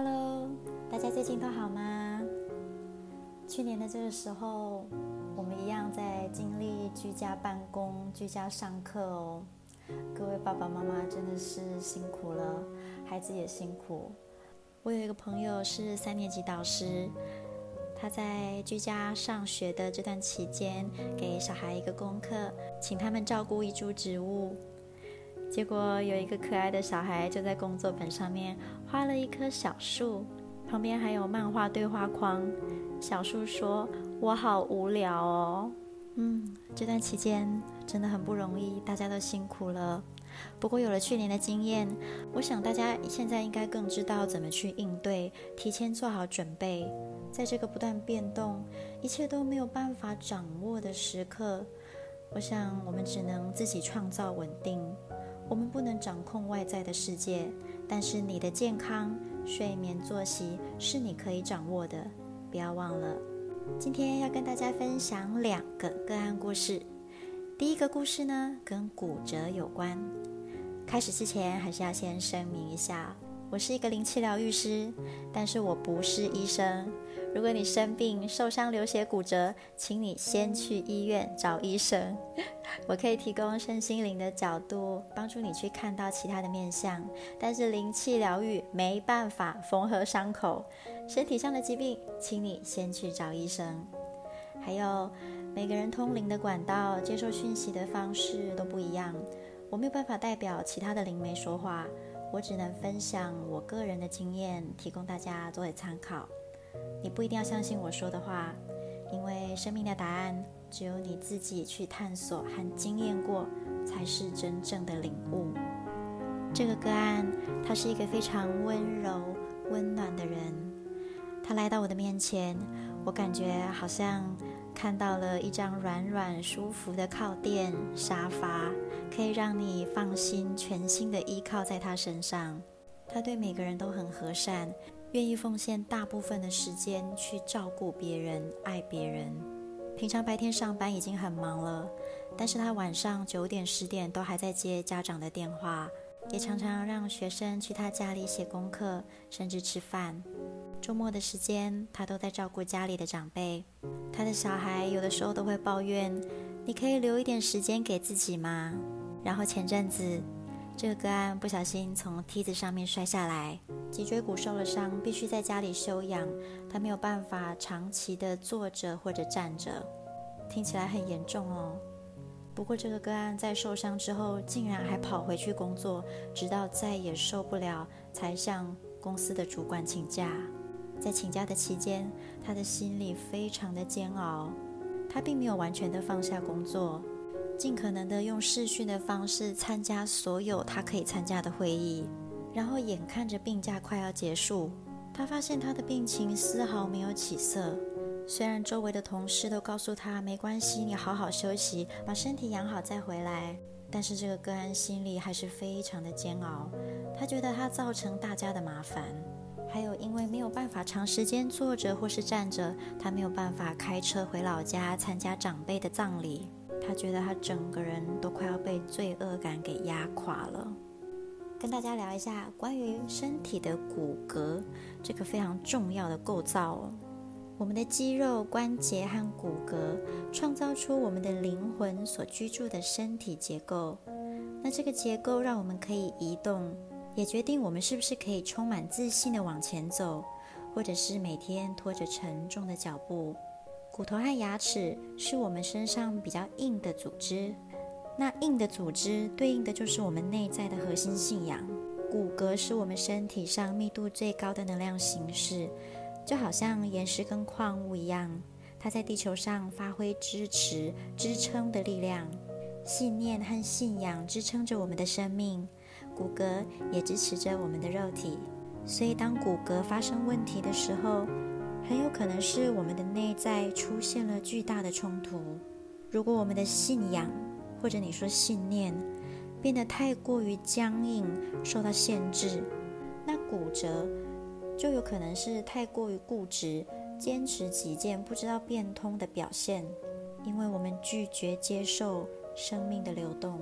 Hello，大家最近都好吗？去年的这个时候，我们一样在经历居家办公、居家上课哦。各位爸爸妈妈真的是辛苦了，孩子也辛苦。我有一个朋友是三年级导师，他在居家上学的这段期间，给小孩一个功课，请他们照顾一株植物。结果有一个可爱的小孩就在工作本上面画了一棵小树，旁边还有漫画对话框。小树说：“我好无聊哦。”嗯，这段期间真的很不容易，大家都辛苦了。不过有了去年的经验，我想大家现在应该更知道怎么去应对，提前做好准备。在这个不断变动、一切都没有办法掌握的时刻，我想我们只能自己创造稳定。我们不能掌控外在的世界，但是你的健康、睡眠、作息是你可以掌握的。不要忘了，今天要跟大家分享两个个案故事。第一个故事呢，跟骨折有关。开始之前，还是要先声明一下。我是一个灵气疗愈师，但是我不是医生。如果你生病、受伤、流血、骨折，请你先去医院找医生。我可以提供身心灵的角度，帮助你去看到其他的面相，但是灵气疗愈没办法缝合伤口。身体上的疾病，请你先去找医生。还有，每个人通灵的管道、接受讯息的方式都不一样，我没有办法代表其他的灵媒说话。我只能分享我个人的经验，提供大家作为参考。你不一定要相信我说的话，因为生命的答案只有你自己去探索和经验过，才是真正的领悟。这个个案，他是一个非常温柔、温暖的人。他来到我的面前，我感觉好像看到了一张软软舒服的靠垫沙发。可以让你放心、全心的依靠在他身上。他对每个人都很和善，愿意奉献大部分的时间去照顾别人、爱别人。平常白天上班已经很忙了，但是他晚上九点、十点都还在接家长的电话，也常常让学生去他家里写功课，甚至吃饭。周末的时间，他都在照顾家里的长辈。他的小孩有的时候都会抱怨：“你可以留一点时间给自己吗？”然后前阵子，这个个案不小心从梯子上面摔下来，脊椎骨受了伤，必须在家里休养。他没有办法长期的坐着或者站着，听起来很严重哦。不过这个个案在受伤之后，竟然还跑回去工作，直到再也受不了，才向公司的主管请假。在请假的期间，他的心里非常的煎熬，他并没有完全的放下工作。尽可能的用视讯的方式参加所有他可以参加的会议，然后眼看着病假快要结束，他发现他的病情丝毫没有起色。虽然周围的同事都告诉他没关系，你好好休息，把身体养好再回来，但是这个个案心里还是非常的煎熬。他觉得他造成大家的麻烦，还有因为没有办法长时间坐着或是站着，他没有办法开车回老家参加长辈的葬礼。他觉得他整个人都快要被罪恶感给压垮了。跟大家聊一下关于身体的骨骼这个非常重要的构造哦。我们的肌肉、关节和骨骼创造出我们的灵魂所居住的身体结构。那这个结构让我们可以移动，也决定我们是不是可以充满自信地往前走，或者是每天拖着沉重的脚步。骨头和牙齿是我们身上比较硬的组织，那硬的组织对应的就是我们内在的核心信仰。骨骼是我们身体上密度最高的能量形式，就好像岩石跟矿物一样，它在地球上发挥支持、支撑的力量。信念和信仰支撑着我们的生命，骨骼也支持着我们的肉体。所以，当骨骼发生问题的时候，很有可能是我们的内在出现了巨大的冲突。如果我们的信仰，或者你说信念，变得太过于僵硬，受到限制，那骨折就有可能是太过于固执，坚持己见，不知道变通的表现。因为我们拒绝接受生命的流动。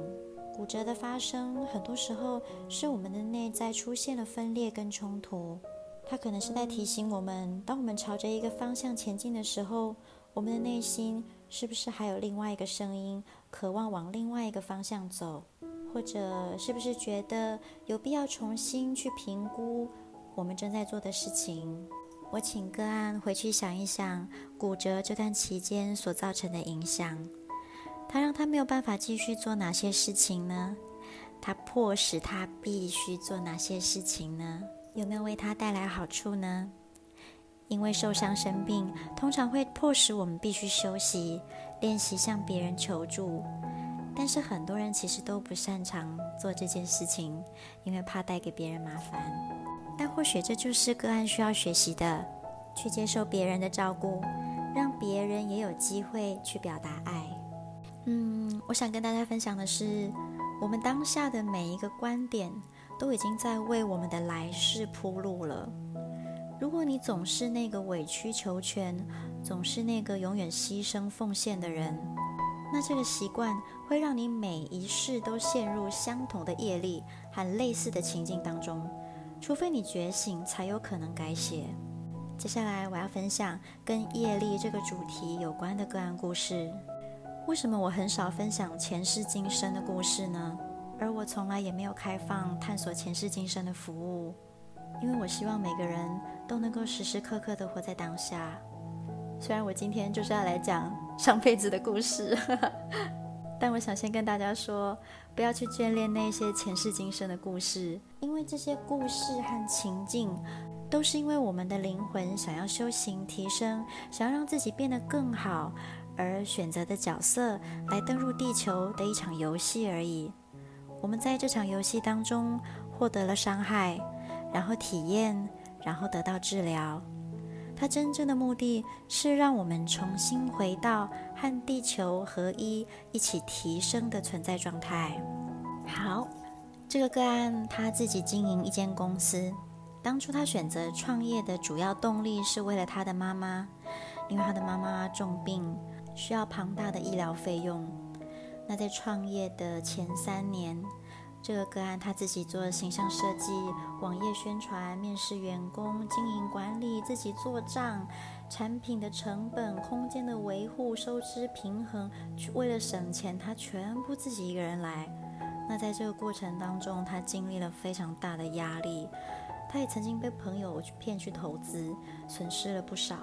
骨折的发生，很多时候是我们的内在出现了分裂跟冲突。它可能是在提醒我们，当我们朝着一个方向前进的时候，我们的内心是不是还有另外一个声音，渴望往另外一个方向走？或者是不是觉得有必要重新去评估我们正在做的事情？我请个案回去想一想骨折这段期间所造成的影响，它让他没有办法继续做哪些事情呢？它迫使他必须做哪些事情呢？有没有为他带来好处呢？因为受伤生病，通常会迫使我们必须休息，练习向别人求助。但是很多人其实都不擅长做这件事情，因为怕带给别人麻烦。但或许这就是个案需要学习的，去接受别人的照顾，让别人也有机会去表达爱。嗯，我想跟大家分享的是，我们当下的每一个观点，都已经在为我们的来世铺路了。如果你总是那个委曲求全，总是那个永远牺牲奉献的人，那这个习惯会让你每一世都陷入相同的业力和类似的情境当中。除非你觉醒，才有可能改写。接下来我要分享跟业力这个主题有关的个案故事。为什么我很少分享前世今生的故事呢？而我从来也没有开放探索前世今生的服务，因为我希望每个人都能够时时刻刻的活在当下。虽然我今天就是要来讲上辈子的故事。但我想先跟大家说，不要去眷恋那些前世今生的故事，因为这些故事和情境，都是因为我们的灵魂想要修行提升，想要让自己变得更好，而选择的角色来登入地球的一场游戏而已。我们在这场游戏当中获得了伤害，然后体验，然后得到治疗。它真正的目的是让我们重新回到和地球合一、一起提升的存在状态。好，这个个案他自己经营一间公司，当初他选择创业的主要动力是为了他的妈妈，因为他的妈妈重病，需要庞大的医疗费用。那在创业的前三年，这个个案他自己做形象设计、网页宣传、面试员工、经营管理，自己做账，产品的成本、空间的维护、收支平衡，为了省钱，他全部自己一个人来。那在这个过程当中，他经历了非常大的压力，他也曾经被朋友骗去投资，损失了不少。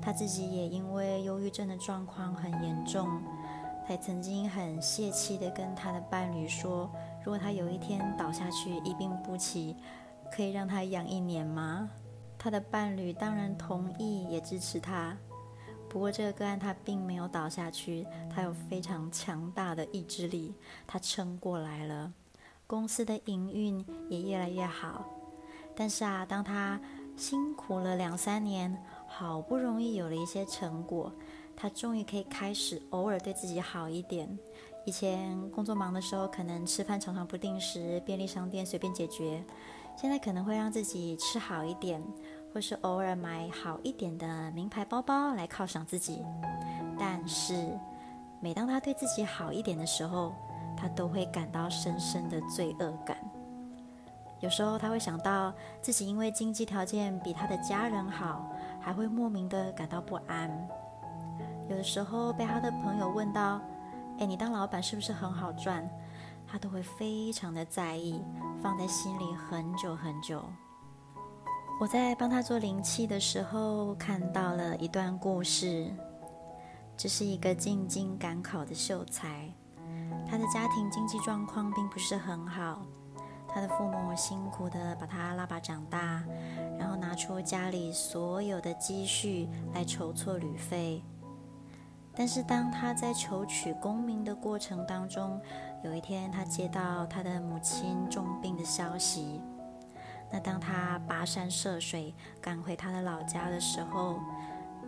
他自己也因为忧郁症的状况很严重。还曾经很泄气地跟他的伴侣说：“如果他有一天倒下去一病不起，可以让他养一年吗？”他的伴侣当然同意，也支持他。不过这个个案他并没有倒下去，他有非常强大的意志力，他撑过来了。公司的营运也越来越好。但是啊，当他辛苦了两三年，好不容易有了一些成果。他终于可以开始偶尔对自己好一点。以前工作忙的时候，可能吃饭常常不定时，便利商店随便解决。现在可能会让自己吃好一点，或是偶尔买好一点的名牌包包来犒赏自己。但是，每当他对自己好一点的时候，他都会感到深深的罪恶感。有时候他会想到自己因为经济条件比他的家人好，还会莫名的感到不安。有的时候被他的朋友问到：“哎，你当老板是不是很好赚？”他都会非常的在意，放在心里很久很久。我在帮他做灵气的时候，看到了一段故事。这是一个进京赶考的秀才，他的家庭经济状况并不是很好，他的父母辛苦的把他拉拔长大，然后拿出家里所有的积蓄来筹措旅费。但是当他在求取功名的过程当中，有一天他接到他的母亲重病的消息。那当他跋山涉水赶回他的老家的时候，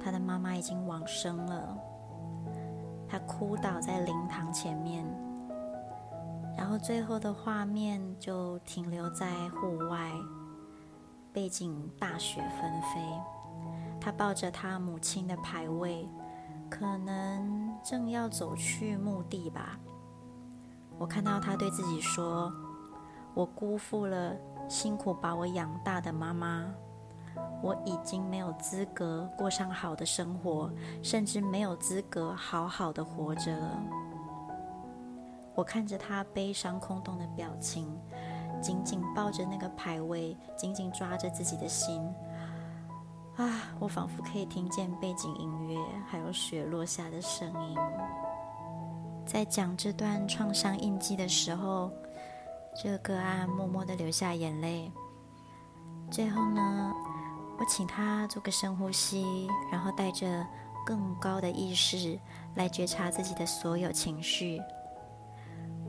他的妈妈已经往生了。他哭倒在灵堂前面，然后最后的画面就停留在户外，背景大雪纷飞，他抱着他母亲的牌位。可能正要走去墓地吧。我看到他对自己说：“我辜负了辛苦把我养大的妈妈，我已经没有资格过上好的生活，甚至没有资格好好的活着了。我看着他悲伤空洞的表情，紧紧抱着那个牌位，紧紧抓着自己的心。啊，我仿佛可以听见背景音乐，还有雪落下的声音。在讲这段创伤印记的时候。这个个案默默的流下眼泪。最后呢，我请他做个深呼吸，然后带着更高的意识来觉察自己的所有情绪。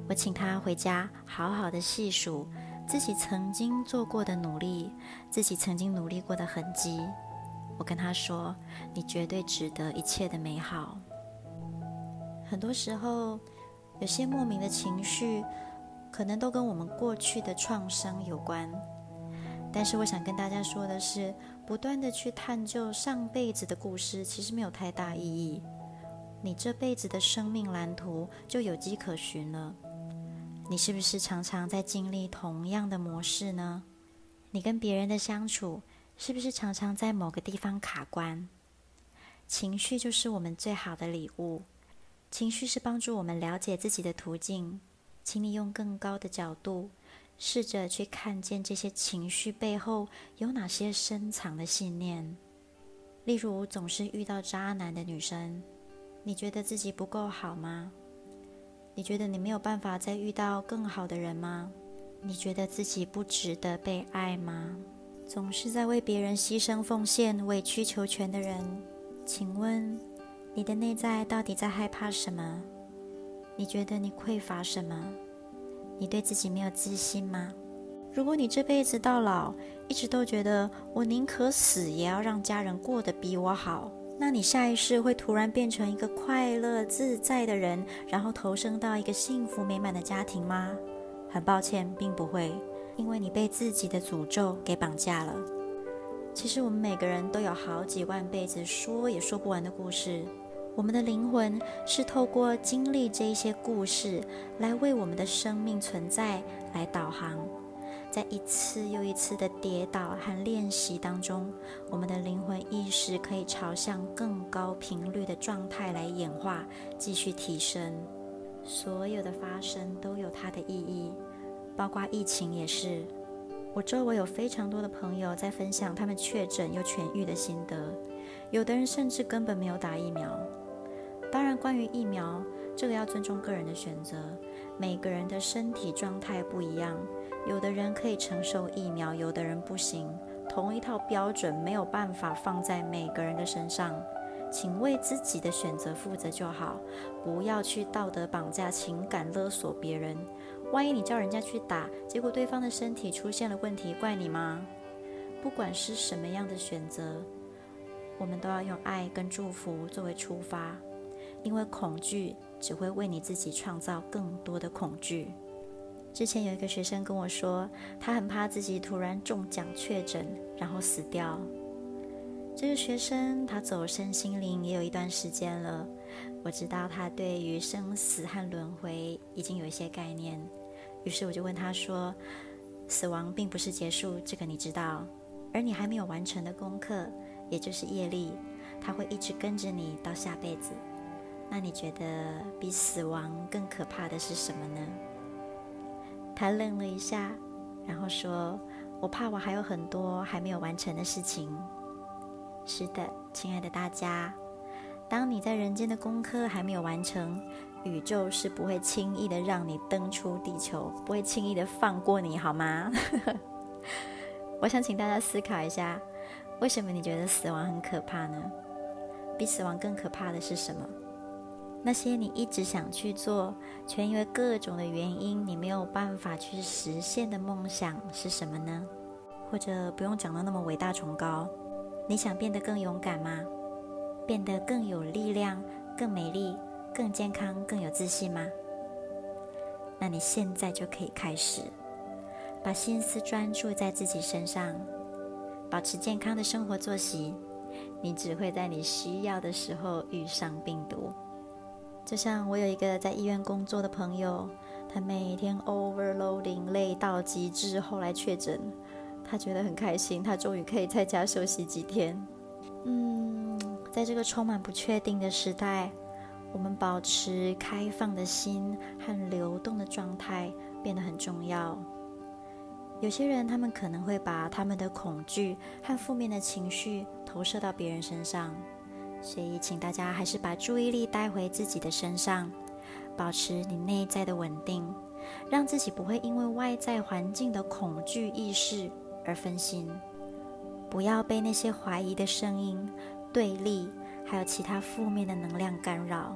我请他回家，好好的细数自己曾经做过的努力，自己曾经努力过的痕迹。我跟他说：“你绝对值得一切的美好。”很多时候，有些莫名的情绪。可能都跟我们过去的创伤有关，但是我想跟大家说的是，不断的去探究上辈子的故事，其实没有太大意义。你这辈子的生命蓝图就有迹可循了。你是不是常常在经历同样的模式呢？你跟别人的相处，是不是常常在某个地方卡关？情绪就是我们最好的礼物，情绪是帮助我们了解自己的途径。请你用更高的角度，试着去看见这些情绪背后有哪些深藏的信念。例如，总是遇到渣男的女生，你觉得自己不够好吗？你觉得你没有办法再遇到更好的人吗？你觉得自己不值得被爱吗？总是在为别人牺牲奉献、委曲求全的人，请问你的内在到底在害怕什么？你觉得你匮乏什么？你对自己没有自信吗？如果你这辈子到老一直都觉得我宁可死也要让家人过得比我好，那你下一世会突然变成一个快乐自在的人，然后投生到一个幸福美满的家庭吗？很抱歉，并不会，因为你被自己的诅咒给绑架了。其实我们每个人都有好几万辈子说也说不完的故事。我们的灵魂是透过经历这一些故事，来为我们的生命存在来导航。在一次又一次的跌倒和练习当中，我们的灵魂意识可以朝向更高频率的状态来演化，继续提升。所有的发生都有它的意义，包括疫情也是。我周围有非常多的朋友在分享他们确诊又痊愈的心得，有的人甚至根本没有打疫苗。当然，关于疫苗，这个要尊重个人的选择。每个人的身体状态不一样，有的人可以承受疫苗，有的人不行。同一套标准没有办法放在每个人的身上，请为自己的选择负责就好，不要去道德绑架、情感勒索别人。万一你叫人家去打，结果对方的身体出现了问题，怪你吗？不管是什么样的选择，我们都要用爱跟祝福作为出发。因为恐惧只会为你自己创造更多的恐惧。之前有一个学生跟我说，他很怕自己突然中奖确诊，然后死掉。这个学生他走身心灵也有一段时间了，我知道他对于生死和轮回已经有一些概念。于是我就问他说：“死亡并不是结束，这个你知道？而你还没有完成的功课，也就是业力，它会一直跟着你到下辈子。”那你觉得比死亡更可怕的是什么呢？他愣了一下，然后说：“我怕我还有很多还没有完成的事情。”是的，亲爱的大家，当你在人间的功课还没有完成，宇宙是不会轻易的让你登出地球，不会轻易的放过你，好吗？我想请大家思考一下，为什么你觉得死亡很可怕呢？比死亡更可怕的是什么？那些你一直想去做，却因为各种的原因你没有办法去实现的梦想是什么呢？或者不用讲的那么伟大崇高，你想变得更勇敢吗？变得更有力量、更美丽、更健康、更有自信吗？那你现在就可以开始，把心思专注在自己身上，保持健康的生活作息，你只会在你需要的时候遇上病毒。就像我有一个在医院工作的朋友，他每天 overloading 累到极致，后来确诊，他觉得很开心，他终于可以在家休息几天。嗯，在这个充满不确定的时代，我们保持开放的心和流动的状态变得很重要。有些人，他们可能会把他们的恐惧和负面的情绪投射到别人身上，所以请大家还是把注意力带回自己的身上。保持你内在的稳定，让自己不会因为外在环境的恐惧意识而分心。不要被那些怀疑的声音、对立，还有其他负面的能量干扰。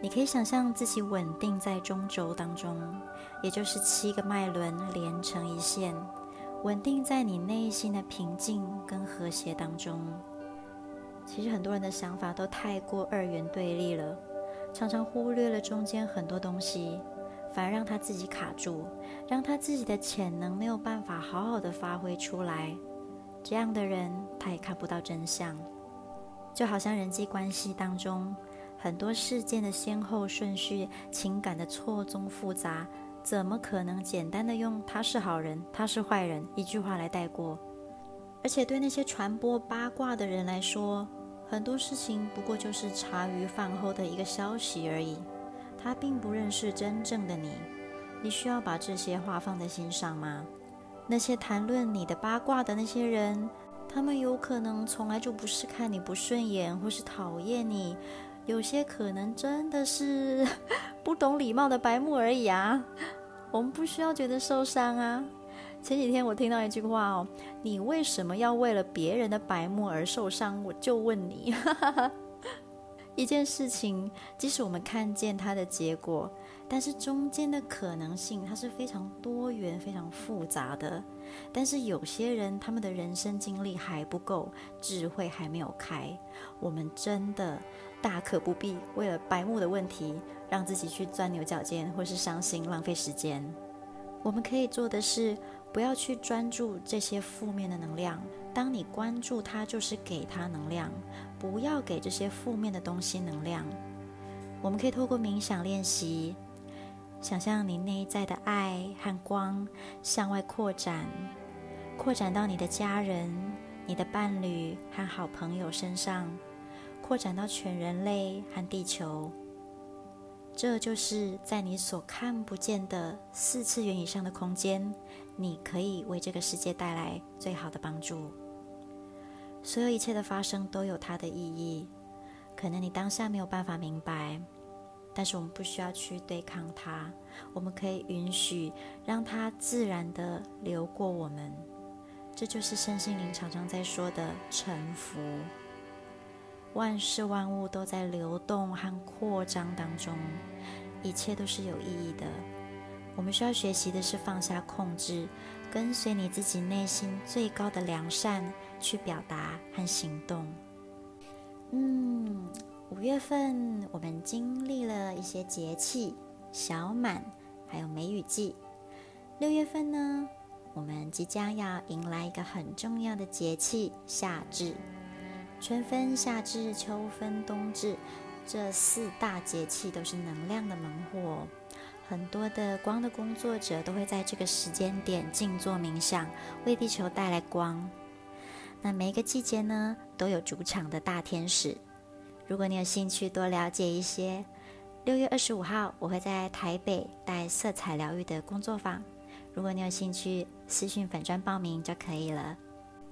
你可以想象自己稳定在中轴当中，也就是七个脉轮连成一线，稳定在你内心的平静跟和谐当中。其实很多人的想法都太过二元对立了。常常忽略了中间很多东西，反而让他自己卡住，让他自己的潜能没有办法好好的发挥出来。这样的人，他也看不到真相。就好像人际关系当中，很多事件的先后顺序、情感的错综复杂，怎么可能简单的用“他是好人，他是坏人”一句话来带过？而且对那些传播八卦的人来说，很多事情不过就是茶余饭后的一个消息而已，他并不认识真正的你。你需要把这些话放在心上吗？那些谈论你的八卦的那些人，他们有可能从来就不是看你不顺眼或是讨厌你，有些可能真的是 不懂礼貌的白目而已啊。我们不需要觉得受伤啊。前几天我听到一句话哦，你为什么要为了别人的白目而受伤？我就问你，一件事情，即使我们看见它的结果，但是中间的可能性它是非常多元、非常复杂的。但是有些人他们的人生经历还不够，智慧还没有开，我们真的大可不必为了白目的问题，让自己去钻牛角尖，或是伤心浪费时间。我们可以做的是。不要去专注这些负面的能量。当你关注它，就是给它能量。不要给这些负面的东西能量。我们可以透过冥想练习，想象你内在的爱和光向外扩展，扩展到你的家人、你的伴侣和好朋友身上，扩展到全人类和地球。这就是在你所看不见的四次元以上的空间。你可以为这个世界带来最好的帮助。所有一切的发生都有它的意义，可能你当下没有办法明白，但是我们不需要去对抗它，我们可以允许让它自然地流过我们。这就是身心灵常常在说的沉浮。万事万物都在流动和扩张当中，一切都是有意义的。我们需要学习的是放下控制，跟随你自己内心最高的良善去表达和行动。嗯，五月份我们经历了一些节气，小满，还有梅雨季。六月份呢，我们即将要迎来一个很重要的节气——夏至。春分、夏至、秋分、冬至，这四大节气都是能量的猛火。很多的光的工作者都会在这个时间点静坐冥想，为地球带来光。那每一个季节呢，都有主场的大天使。如果你有兴趣多了解一些，六月二十五号我会在台北带色彩疗愈的工作坊。如果你有兴趣，私讯粉专报名就可以了。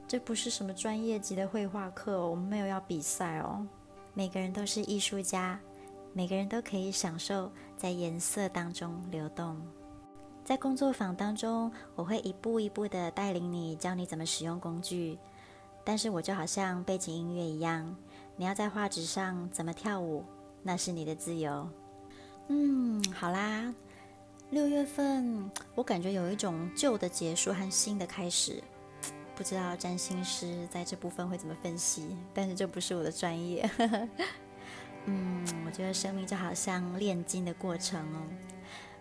这不是什么专业级的绘画课，我们没有要比赛哦。每个人都是艺术家。每个人都可以享受在颜色当中流动。在工作坊当中，我会一步一步的带领你，教你怎么使用工具。但是我就好像背景音乐一样，你要在画纸上怎么跳舞，那是你的自由。嗯，好啦，六月份我感觉有一种旧的结束和新的开始。不知道占星师在这部分会怎么分析，但是这不是我的专业。嗯，我觉得生命就好像炼金的过程哦，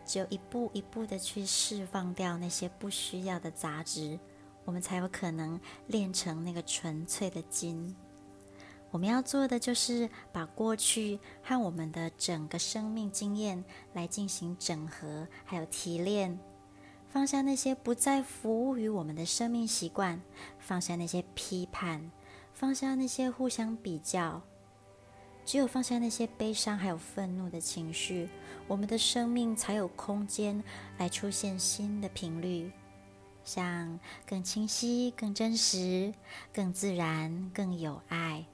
只有一步一步的去释放掉那些不需要的杂质，我们才有可能炼成那个纯粹的金。我们要做的就是把过去和我们的整个生命经验来进行整合，还有提炼，放下那些不再服务于我们的生命习惯，放下那些批判，放下那些互相比较。只有放下那些悲伤还有愤怒的情绪，我们的生命才有空间来出现新的频率，像更清晰、更真实、更自然、更有爱。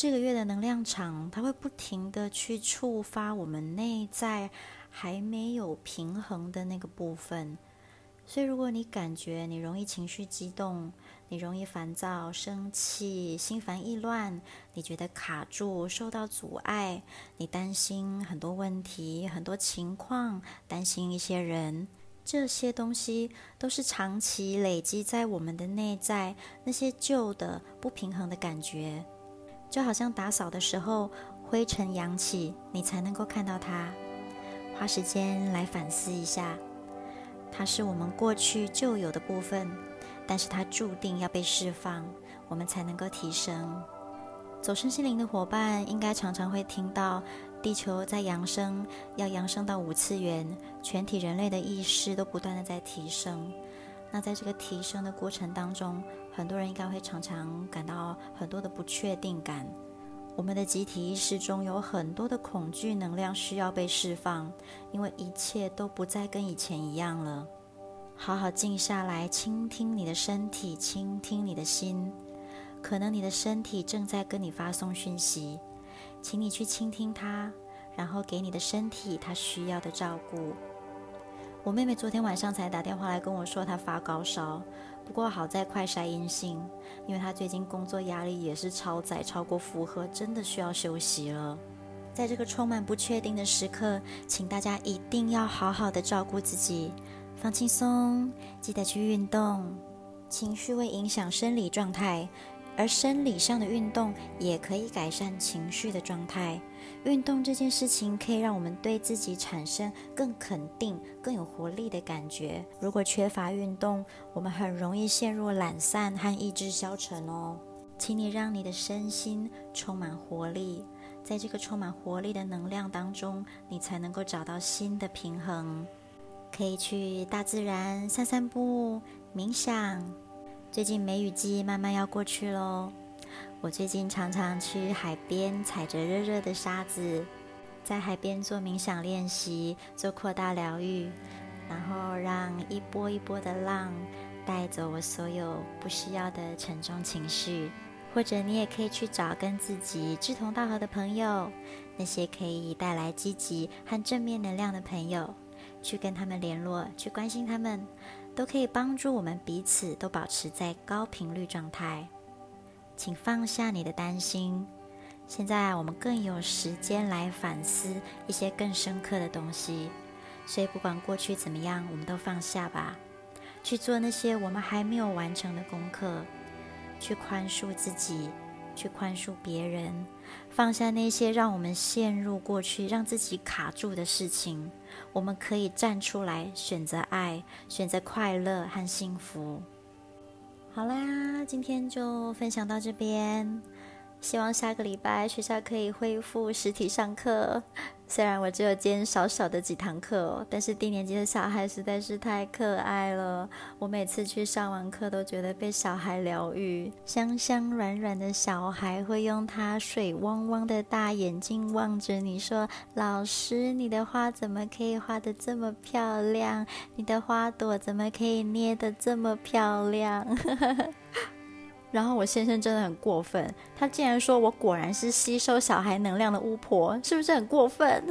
这个月的能量场，它会不停地去触发我们内在还没有平衡的那个部分。所以，如果你感觉你容易情绪激动，你容易烦躁、生气、心烦意乱，你觉得卡住、受到阻碍，你担心很多问题、很多情况，担心一些人，这些东西都是长期累积在我们的内在那些旧的不平衡的感觉。就好像打扫的时候，灰尘扬起，你才能够看到它。花时间来反思一下，它是我们过去旧有的部分，但是它注定要被释放，我们才能够提升。走身心灵的伙伴应该常常会听到，地球在扬升，要扬升到五次元，全体人类的意识都不断的在提升。那在这个提升的过程当中，很多人应该会常常感到很多的不确定感。我们的集体意识中有很多的恐惧能量需要被释放，因为一切都不再跟以前一样了。好好静下来，倾听你的身体，倾听你的心。可能你的身体正在跟你发送讯息，请你去倾听它，然后给你的身体它需要的照顾。我妹妹昨天晚上才打电话来跟我说，她发高烧，不过好在快筛阴性，因为他最近工作压力也是超载，超过负荷，真的需要休息了。在这个充满不确定的时刻，请大家一定要好好的照顾自己，放轻松，记得去运动。情绪会影响生理状态。而生理上的运动也可以改善情绪的状态。运动这件事情可以让我们对自己产生更肯定、更有活力的感觉。如果缺乏运动，我们很容易陷入懒散和意志消沉哦。请你让你的身心充满活力，在这个充满活力的能量当中，你才能够找到新的平衡。可以去大自然散散步、冥想。最近梅雨季慢慢要过去喽，我最近常常去海边踩着热热的沙子，在海边做冥想练习，做扩大疗愈，然后让一波一波的浪带走我所有不需要的沉重情绪。或者你也可以去找跟自己志同道合的朋友，那些可以带来积极和正面能量的朋友，去跟他们联络，去关心他们。都可以帮助我们彼此都保持在高频率状态。请放下你的担心，现在我们更有时间来反思一些更深刻的东西。所以不管过去怎么样，我们都放下吧，去做那些我们还没有完成的功课，去宽恕自己，去宽恕别人，放下那些让我们陷入过去、让自己卡住的事情。我们可以站出来，选择爱，选择快乐和幸福。好啦，今天就分享到这边。希望下个礼拜学校可以恢复实体上课。虽然我只有兼少少的几堂课哦，但是低年级的小孩实在是太可爱了。我每次去上完课都觉得被小孩疗愈。香香软软的小孩会用他水汪汪的大眼睛望着你说：“老师，你的花怎么可以画得这么漂亮？你的花朵怎么可以捏得这么漂亮？” 然后我先生真的很过分，他竟然说我果然是吸收小孩能量的巫婆，是不是很过分？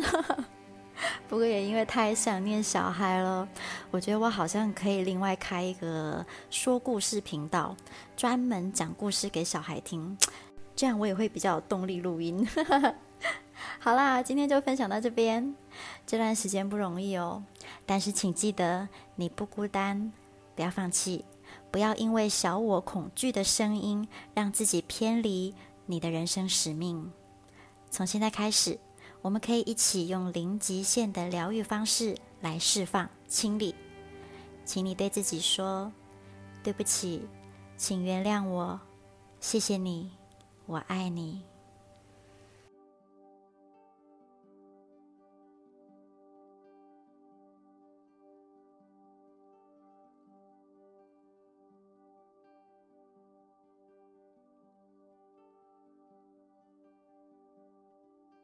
不过也因为太想念小孩了，我觉得我好像可以另外开一个说故事频道，专门讲故事给小孩听，这样我也会比较有动力录音。好啦，今天就分享到这边，这段时间不容易哦，但是请记得你不孤单，不要放弃。不要因为小我恐惧的声音，让自己偏离你的人生使命。从现在开始，我们可以一起用零极限的疗愈方式来释放、清理。请你对自己说：“对不起，请原谅我，谢谢你，我爱你。